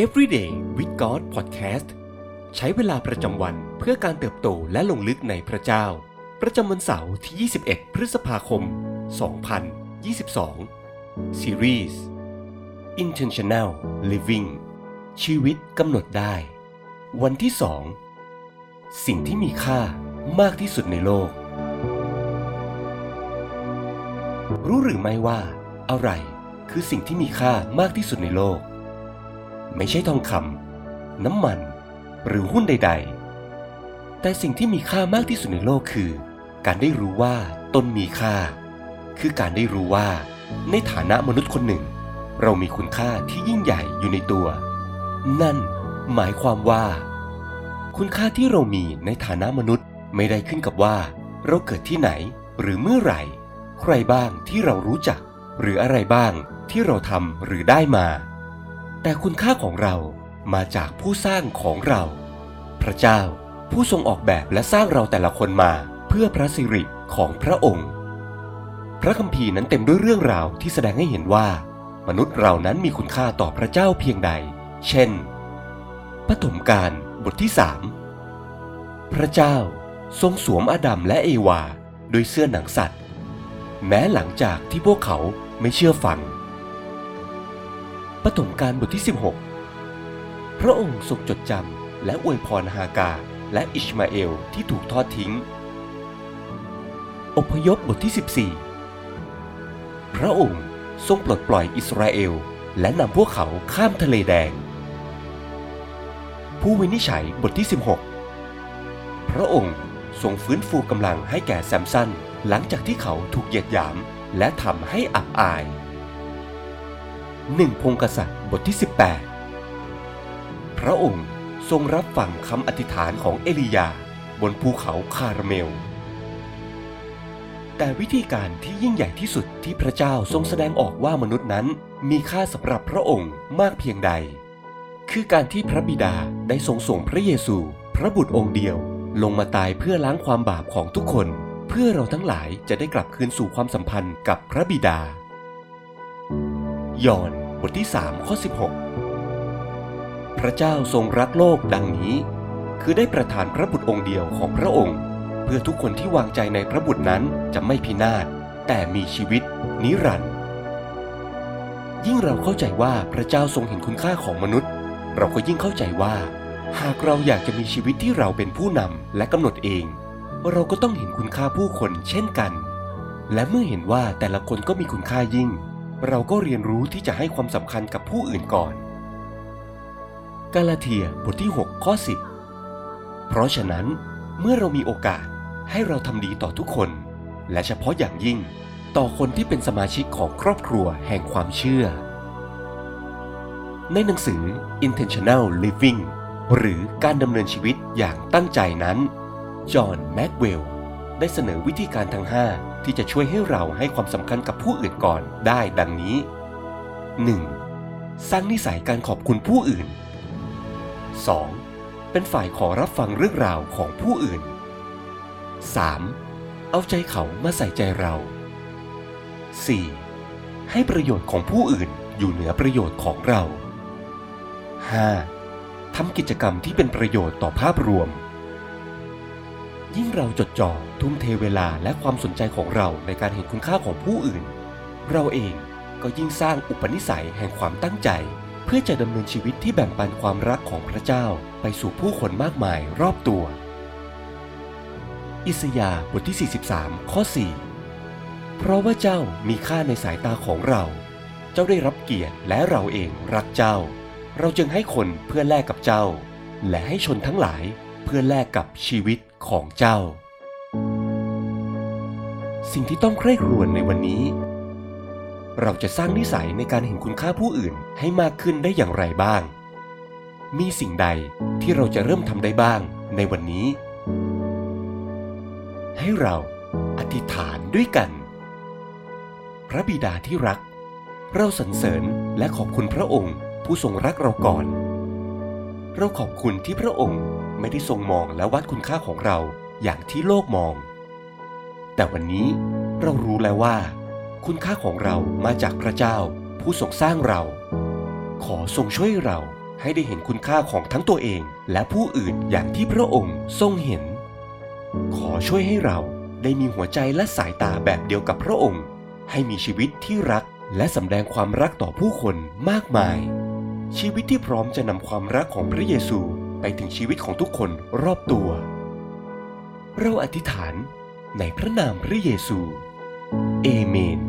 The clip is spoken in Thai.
Everyday with God Podcast ใช้เวลาประจำวันเพื่อการเติบโตและลงลึกในพระเจ้า ประจำวันเสาร์ที่ 21 พฤษภาคม 2022 Series Intentional Living ชีวิตกำหนดได้ วันที่ 2 สิ่งที่มีค่ามากที่สุดในโลก รู้หรือไม่ว่า อะไรคือสิ่งที่มีค่ามากที่สุดในโลก ไม่ใช่ทองคำน้ำมัน หรือหุ้นใด ๆ แต่สิ่งที่มีค่ามากที่สุดในโลกคือ การได้รู้ว่าตนมีค่า คือการได้รู้ว่า ในฐานะมนุษย์คนหนึ่ง เรามีคุณค่าที่ยิ่งใหญ่อยู่ในตัว นั่นหมายความว่า คุณค่าที่เรามีในฐานะมนุษย์ไม่ได้ขึ้นกับว่า เราเกิดที่ไหนหรือเมื่อไหร่ ใครบ้างที่เรารู้จัก หรืออะไรบ้างที่เราทำหรือได้มา แต่คุณค่าของเรามาจากผู้สร้างของเรา พระเจ้าผู้ทรงออกแบบและสร้างเราแต่ละคนมาเพื่อพระสิริของพระองค์ พระคัมภีร์นั้นเต็มด้วยเรื่องราวที่แสดงให้เห็นว่า มนุษย์เรานั้นมีคุณค่าต่อพระเจ้าเพียงใด เช่นปฐมกาลบทที่สามพระเจ้าทรงสวมอาดัมและเอวาโดยเสื้อหนังสัตว์ แม้หลังจากที่พวกเขาไม่เชื่อฟัง ปฐมกาลบทที่ 16 พระองค์ทรงจดจำและอวยพรฮากาและอิชมาเอลที่ถูกทอดทิ้ง อพยพบทที่ 14 พระองค์ทรงปลดปล่อยอิสราเอลและนำพวกเขาข้ามทะเลแดง ผู้วินิจฉัยบทที่ 16 พระองค์ทรงฟื้นฟูกำลังให้แก่แซมสันหลังจากที่เขาถูกเหยียดหยามและทำให้อับอาย หนึ่งพงกษัตริย์บทที่ 18 พระองค์ทรงรับฟังคำอธิษฐานของเอลียาบนภูเขาคาร์เมล แต่วิธีการที่ยิ่งใหญ่ที่สุดที่พระเจ้าทรงแสดงออกว่ามนุษย์นั้นมีค่าสำหรับพระองค์มากเพียงใด คือการที่พระบิดาได้ทรงส่งพระเยซู พระบุตรองค์เดียว ลงมาตายเพื่อล้างความบาปของทุกคน เพื่อเราทั้งหลายจะได้กลับคืนสู่ความสัมพันธ์กับพระบิดา ยอห์นบทที่3ข้อ16 พระเจ้าทรงรักโลกดังนี้ คือได้ประทานพระบุตรองค์เดียวของพระองค์ เพื่อทุกคนที่วางใจในพระบุตรนั้นจะไม่พินาศแต่มีชีวิตนิรันดร์ยิ่งเราเข้าใจว่าพระเจ้าทรงเห็นคุณค่าของมนุษย์ เราก็ยิ่งเข้าใจว่า หากเราอยากจะมีชีวิตที่เราเป็นผู้นำและกำหนดเอง เราก็ต้องเห็นคุณค่าผู้คนเช่นกัน และเมื่อเห็นว่าแต่ละคนก็มีคุณค่ายิ่ง เราก็เรียนรู้ที่จะให้ความสำคัญกับผู้อื่นก่อน กาลาเทียบทที่ 6 ข้อ 10 เพราะฉะนั้นเมื่อเรามีโอกาสให้เราทำดีต่อทุกคน และเฉพาะอย่างยิ่ง ต่อคนที่เป็นสมาชิกของครอบครัวแห่งความเชื่อ ในหนังสือ Intentional Living หรือการดำเนินชีวิตอย่างตั้งใจนั้น จอห์น แม็กเวล ได้เสนอวิธีการทั้ง 5 ที่จะช่วยให้เราให้ความสำคัญกับผู้อื่นก่อนได้ดังนี้ 1. สร้างนิสัยการขอบคุณผู้อื่น 2. เป็นฝ่ายขอรับฟังเรื่องราวของผู้อื่น 3. เอาใจเขามาใส่ใจเรา 4. ให้ประโยชน์ของผู้อื่นอยู่เหนือประโยชน์ของเรา 5. ทำกิจกรรมที่เป็นประโยชน์ต่อภาพรวม ยิ่งเราจดจ่อทุ่มเทเวลาและความสนใจของเราในการเห็นคุณค่าของผู้อื่น เราเองก็ยิ่งสร้างอุปนิสัยแห่งความตั้งใจ เพื่อจะดำเนินชีวิตที่แบ่งปันความรักของพระเจ้าไปสู่ผู้คนมากมายรอบตัว อิสยาห์บทที่ 43 ข้อ 4 เพราะว่าเจ้ามีค่าในสายตาของเรา เจ้าได้รับเกียรติและเราเองรักเจ้า เราจึงให้คนเพื่อแลกกับเจ้า และให้ชนทั้งหลาย เพื่อแลกกับชีวิตของเจ้า สิ่งที่ต้องใคร่ครวญในวันนี้ เราจะสร้างนิสัยในการเห็นคุณค่าผู้อื่นให้มากขึ้นได้อย่างไรบ้าง มีสิ่งใดที่เราจะเริ่มทำได้บ้างในวันนี้ ให้เราอธิษฐานด้วยกัน พระบิดาที่รัก เราสรรเสริญและขอบคุณพระองค์ผู้ทรงรักเราก่อน เราขอบคุณที่พระองค์ ไม่ได้ทรงมองและวัดคุณค่าของเราอย่างที่โลกมอง แต่วันนี้เรารู้แล้วว่า คุณค่าของเรามาจากพระเจ้าผู้ทรงสร้างเรา ขอทรงช่วยเราให้ได้เห็นคุณค่าของทั้งตัวเองและผู้อื่นอย่างที่พระองค์ทรงเห็น ขอช่วยให้เราได้มีหัวใจและสายตาแบบเดียวกับพระองค์ ให้มีชีวิตที่รักและสำแดงความรักต่อผู้คนมากมาย ชีวิตที่พร้อมจะนำความรักของพระเยซู ไปถึงชีวิตของทุกคนรอบตัว เราอธิษฐานในพระนามพระเยซู เอเมน